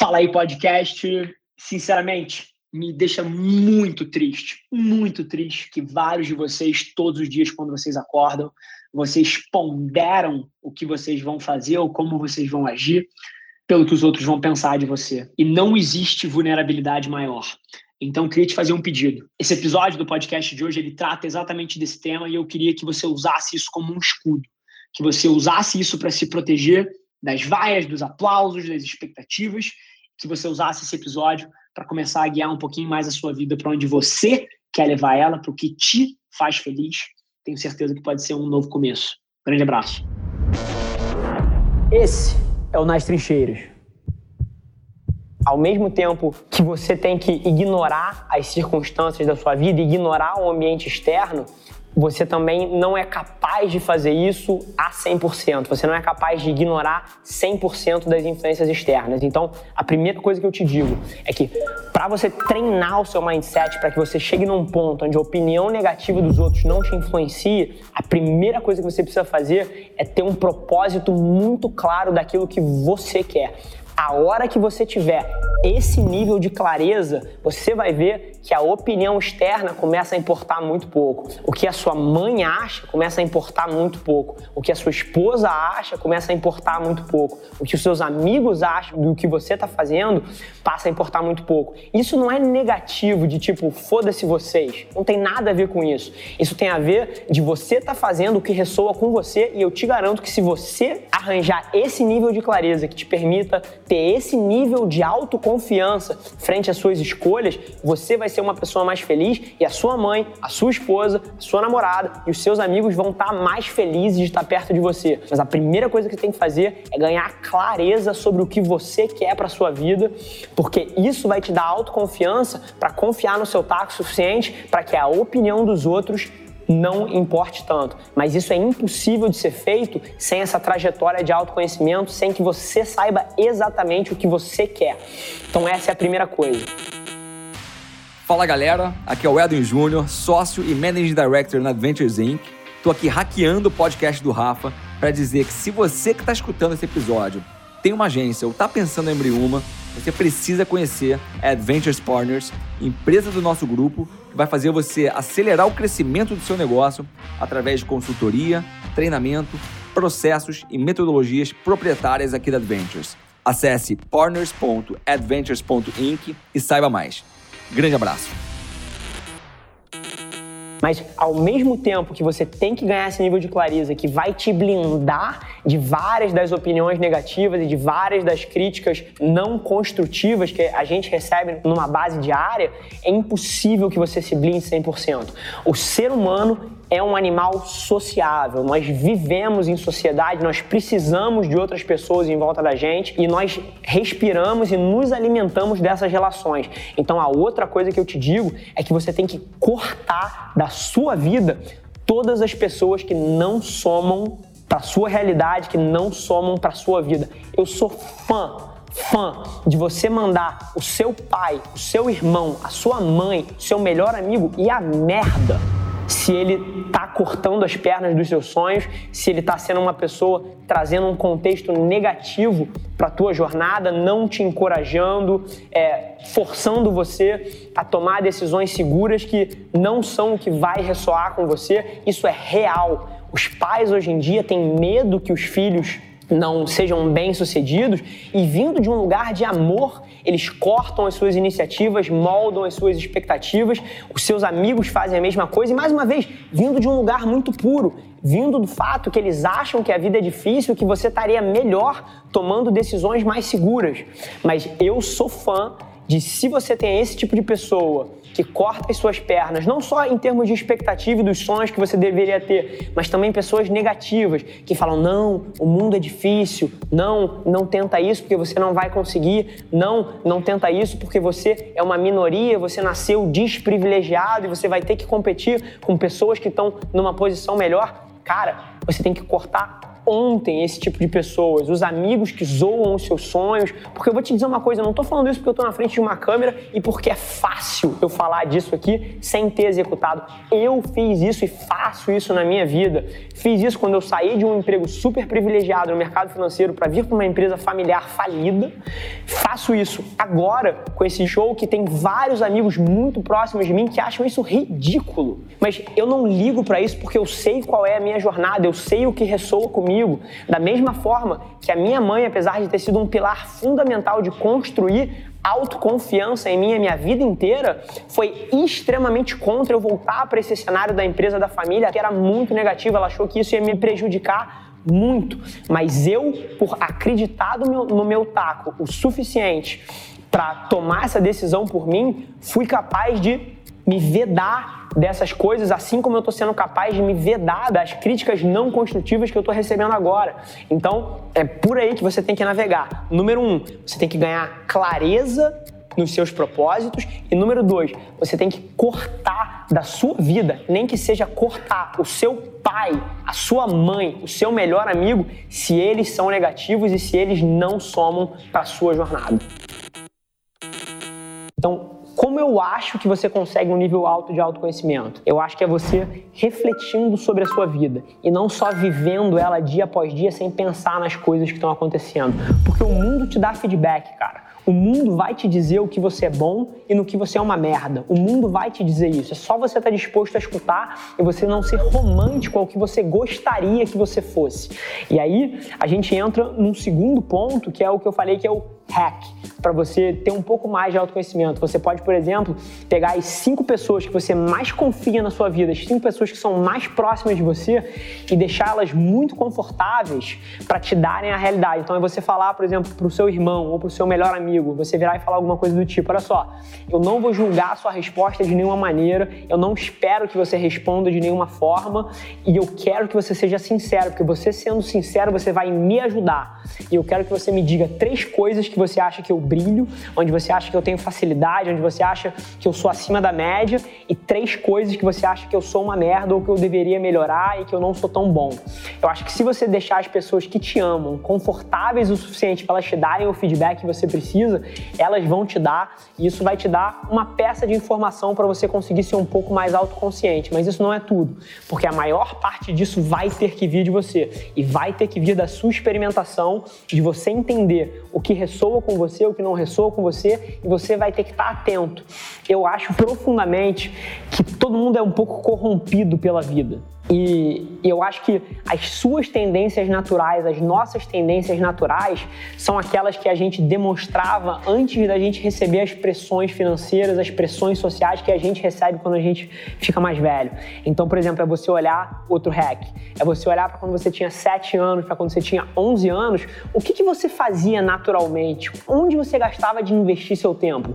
Fala aí, podcast. Sinceramente, me deixa muito triste, muito triste que vários de vocês, todos os dias, quando vocês acordam, vocês ponderam o que vocês vão fazer ou como vocês vão agir pelo que os outros vão pensar de você. E não existe vulnerabilidade maior. Então, queria te fazer um pedido. Esse episódio do podcast de hoje, ele trata exatamente desse tema e eu queria que você usasse isso como um escudo. Que você usasse isso para se proteger das vaias, dos aplausos, das expectativas. Que você usasse esse episódio para começar a guiar um pouquinho mais a sua vida para onde você quer levar ela, para o que te faz feliz. Tenho certeza que pode ser um novo começo. Grande abraço. Esse é o Nas Trincheiras. Ao mesmo tempo que você tem que ignorar as circunstâncias da sua vida, ignorar o ambiente externo, você também não é capaz de fazer isso a 100%. Você não é capaz de ignorar 100% das influências externas. Então, a primeira coisa que eu te digo é que para você treinar o seu mindset, para que você chegue num ponto onde a opinião negativa dos outros não te influencie, a primeira coisa que você precisa fazer é ter um propósito muito claro daquilo que você quer. A hora que você tiver esse nível de clareza, você vai ver que a opinião externa começa a importar muito pouco. O que a sua mãe acha começa a importar muito pouco. O que a sua esposa acha começa a importar muito pouco. O que os seus amigos acham do que você está fazendo passa a importar muito pouco. Isso não é negativo de tipo, foda-se vocês. Não tem nada a ver com isso. Isso tem a ver de você estar tá fazendo o que ressoa com você e eu te garanto que se você arranjar esse nível de clareza que te permita ter esse nível de autoconfiança frente às suas escolhas, você vai ser uma pessoa mais feliz e a sua mãe, a sua esposa, a sua namorada e os seus amigos vão estar mais felizes de estar perto de você. Mas a primeira coisa que você tem que fazer é ganhar clareza sobre o que você quer para sua vida, porque isso vai te dar autoconfiança para confiar no seu taco suficiente para que a opinião dos outros não importe tanto. Mas isso é impossível de ser feito sem essa trajetória de autoconhecimento, sem que você saiba exatamente o que você quer. Então, essa é a primeira coisa. Fala galera, aqui é o Edwin Júnior, sócio e Managing Director na Adventures Inc. Tô aqui hackeando o podcast do Rafa para dizer que se você que está escutando esse episódio tem uma agência ou está pensando em abrir uma, você precisa conhecer a Adventures Partners, empresa do nosso grupo, que vai fazer você acelerar o crescimento do seu negócio através de consultoria, treinamento, processos e metodologias proprietárias aqui da Adventures. Acesse partners.adventures.inc e saiba mais. Grande abraço. Mas ao mesmo tempo que você tem que ganhar esse nível de clareza que vai te blindar de várias das opiniões negativas e de várias das críticas não construtivas que a gente recebe numa base diária, é impossível que você se blinde 100%. O ser humano é um animal sociável. Nós vivemos em sociedade, nós precisamos de outras pessoas em volta da gente e nós respiramos e nos alimentamos dessas relações. Então, a outra coisa que eu te digo é que você tem que cortar da sua vida todas as pessoas que não somam para sua realidade, que não somam para sua vida. Eu sou fã fã de você mandar o seu pai, o seu irmão, a sua mãe, seu melhor amigo e a merda se ele está cortando as pernas dos seus sonhos, se ele está sendo uma pessoa trazendo um contexto negativo para a tua jornada, não te encorajando, é, forçando você a tomar decisões seguras que não são o que vai ressoar com você. Isso é real. Os pais hoje em dia têm medo que os filhos não sejam bem-sucedidos e vindo de um lugar de amor, eles cortam as suas iniciativas, moldam as suas expectativas, os seus amigos fazem a mesma coisa e mais uma vez, vindo de um lugar muito puro, vindo do fato que eles acham que a vida é difícil, que você estaria melhor tomando decisões mais seguras. Mas eu sou fã de se você tem esse tipo de pessoa que corta as suas pernas, não só em termos de expectativa e dos sonhos que você deveria ter, mas também pessoas negativas que falam: não, o mundo é difícil, não, não tenta isso porque você não vai conseguir, não, não tenta isso porque você é uma minoria, você nasceu desprivilegiado e você vai ter que competir com pessoas que estão numa posição melhor. Cara, você tem que cortar ontem esse tipo de pessoas, os amigos que zoam os seus sonhos. Porque eu vou te dizer uma coisa, eu não tô falando isso porque eu tô na frente de uma câmera e porque é fácil eu falar disso aqui sem ter executado. Eu fiz isso e faço isso na minha vida. Fiz isso quando eu saí de um emprego super privilegiado no mercado financeiro para vir para uma empresa familiar falida. Faço isso agora com esse show que tem vários amigos muito próximos de mim que acham isso ridículo. Mas eu não ligo para isso porque eu sei qual é a minha jornada, eu sei o que ressoa comigo. Da mesma forma que a minha mãe, apesar de ter sido um pilar fundamental de construir autoconfiança em mim a minha vida inteira, foi extremamente contra eu voltar para esse cenário da empresa da família, que era muito negativo. Ela achou que isso ia me prejudicar muito. Mas eu, por acreditar no meu, no meu taco o suficiente para tomar essa decisão por mim, fui capaz de me vedar dessas coisas, assim como eu estou sendo capaz de me vedar das críticas não construtivas que eu estou recebendo agora. Então, é por aí que você tem que navegar. Número um, você tem que ganhar clareza nos seus propósitos. E número dois, você tem que cortar da sua vida, nem que seja cortar o seu pai, a sua mãe, o seu melhor amigo, se eles são negativos e se eles não somam para sua jornada. Então, como eu acho que você consegue um nível alto de autoconhecimento? Eu acho que é você refletindo sobre a sua vida e não só vivendo ela dia após dia sem pensar nas coisas que estão acontecendo. Porque o mundo te dá feedback, cara. O mundo vai te dizer o que você é bom e no que você é uma merda. O mundo vai te dizer isso. É só você estar disposto a escutar e você não ser romântico ao que você gostaria que você fosse. E aí a gente entra num segundo ponto, que é o que eu falei que é o hack, para você ter um pouco mais de autoconhecimento. Você pode, por exemplo, pegar as cinco pessoas que você mais confia na sua vida, as cinco pessoas que são mais próximas de você e deixá-las muito confortáveis para te darem a realidade. Então é você falar, por exemplo, para o seu irmão ou para o seu melhor amigo, você virar e falar alguma coisa do tipo: olha só, eu não vou julgar a sua resposta de nenhuma maneira, eu não espero que você responda de nenhuma forma e eu quero que você seja sincero, porque você sendo sincero, você vai me ajudar. E eu quero que você me diga três coisas que você acha que eu brilho, onde você acha que eu tenho facilidade, onde você acha que eu sou acima da média e três coisas que você acha que eu sou uma merda ou que eu deveria melhorar e que eu não sou tão bom. Eu acho que se você deixar as pessoas que te amam confortáveis o suficiente para elas te darem o feedback que você precisa, elas vão te dar e isso vai te dar uma peça de informação para você conseguir ser um pouco mais autoconsciente. Mas isso não é tudo, porque a maior parte disso vai ter que vir de você e vai ter que vir da sua experimentação, de você entender o que ressoa ressoa com você, o que não ressoa com você, e você vai ter que estar atento. Eu acho profundamente que todo mundo é um pouco corrompido pela vida. E eu acho que as suas tendências naturais, as nossas tendências naturais, são aquelas que a gente demonstrava antes da gente receber as pressões financeiras, as pressões sociais que a gente recebe quando a gente fica mais velho. Então, por exemplo, é você olhar outro hack. É você olhar para quando você tinha 7 anos, para quando você tinha 11 anos, o que, que você fazia naturalmente? Onde você gastava de investir seu tempo?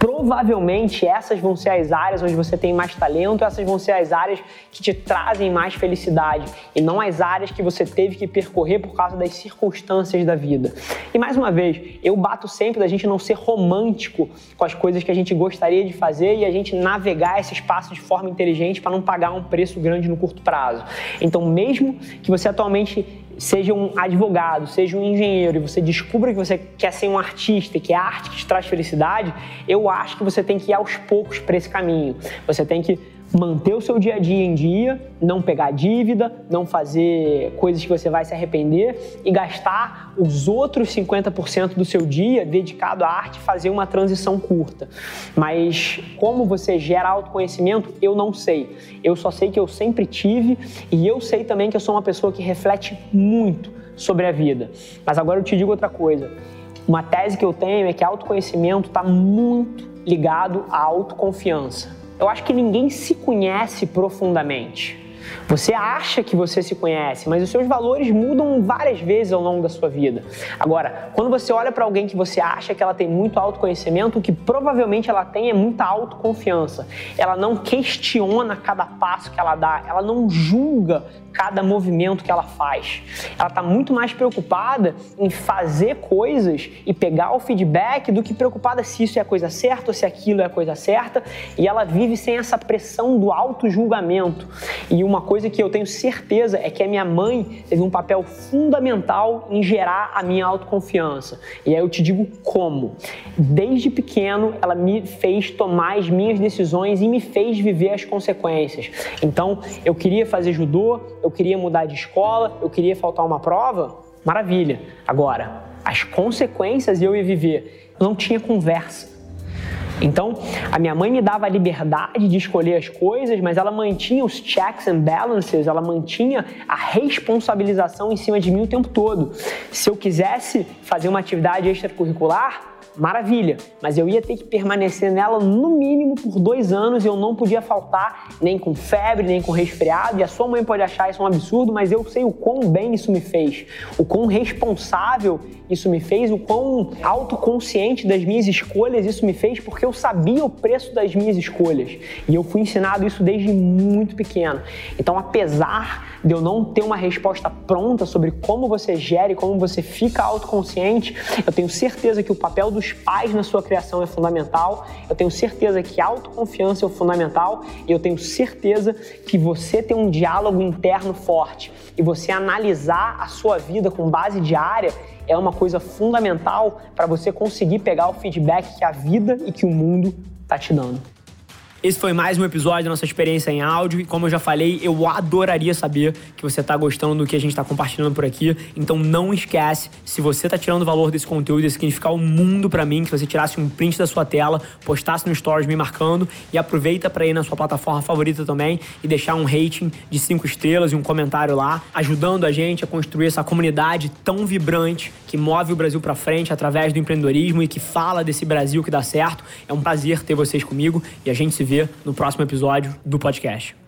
Provavelmente essas vão ser as áreas onde você tem mais talento, essas vão ser as áreas que te trazem mais felicidade e não as áreas que você teve que percorrer por causa das circunstâncias da vida. E mais uma vez, eu bato sempre da gente não ser romântico com as coisas que a gente gostaria de fazer e a gente navegar esse espaço de forma inteligente para não pagar um preço grande no curto prazo. Então, mesmo que você atualmente seja um advogado, seja um engenheiro e você descubra que você quer ser um artista, que é a arte que te traz felicidade, eu acho que você tem que ir aos poucos para esse caminho. Você tem que manter o seu dia a dia em dia, não pegar dívida, não fazer coisas que você vai se arrepender e gastar os outros 50% do seu dia dedicado à arte fazer uma transição curta. Mas como você gera autoconhecimento, eu não sei. Eu só sei que eu sempre tive e eu sei também que eu sou uma pessoa que reflete muito sobre a vida. Mas agora eu te digo outra coisa. Uma tese que eu tenho é que autoconhecimento está muito ligado à autoconfiança. Eu acho que ninguém se conhece profundamente. Você acha que você se conhece, mas os seus valores mudam várias vezes ao longo da sua vida. Agora, quando você olha para alguém que você acha que ela tem muito autoconhecimento, o que provavelmente ela tem é muita autoconfiança. Ela não questiona cada passo que ela dá, ela não julga cada movimento que ela faz. Ela está muito mais preocupada em fazer coisas e pegar o feedback do que preocupada se isso é a coisa certa ou se aquilo é a coisa certa. E ela vive sem essa pressão do auto-julgamento. E uma coisa que eu tenho certeza é que a minha mãe teve um papel fundamental em gerar a minha autoconfiança. E aí eu te digo como. Desde pequeno, ela me fez tomar as minhas decisões e me fez viver as consequências. Então, eu queria fazer judô, eu queria mudar de escola, eu queria faltar uma prova, maravilha. Agora, as consequências eu ia viver, não tinha conversa. Então, a minha mãe me dava a liberdade de escolher as coisas, mas ela mantinha os checks and balances, ela mantinha a responsabilização em cima de mim o tempo todo. Se eu quisesse fazer uma atividade extracurricular, maravilha, mas eu ia ter que permanecer nela no mínimo por dois anos e eu não podia faltar nem com febre, nem com resfriado. E a sua mãe pode achar isso um absurdo, mas eu sei o quão bem isso me fez, o quão responsável isso me fez, o quão autoconsciente das minhas escolhas isso me fez, porque eu sabia o preço das minhas escolhas. E eu fui ensinado isso desde muito pequeno. Então, apesar de eu não ter uma resposta pronta sobre como você gera e como você fica autoconsciente, eu tenho certeza que o papel dos pais na sua criação é fundamental, eu tenho certeza que a autoconfiança é o fundamental. E eu tenho certeza que você ter um diálogo interno forte e você analisar a sua vida com base diária é uma coisa fundamental para você conseguir pegar o feedback que a vida e que o mundo está te dando. Esse foi mais um episódio da nossa experiência em áudio. E como eu já falei, eu adoraria saber que você está gostando do que a gente está compartilhando por aqui. Então não esquece, se você está tirando valor desse conteúdo, ia significar o um mundo para mim, que você tirasse um print da sua tela, postasse no Stories me marcando e aproveita para ir na sua plataforma favorita também e deixar um rating de cinco estrelas e um comentário lá, ajudando a gente a construir essa comunidade tão vibrante que move o Brasil para frente através do empreendedorismo e que fala desse Brasil que dá certo. É um prazer ter vocês comigo e a gente se vê no próximo episódio do podcast.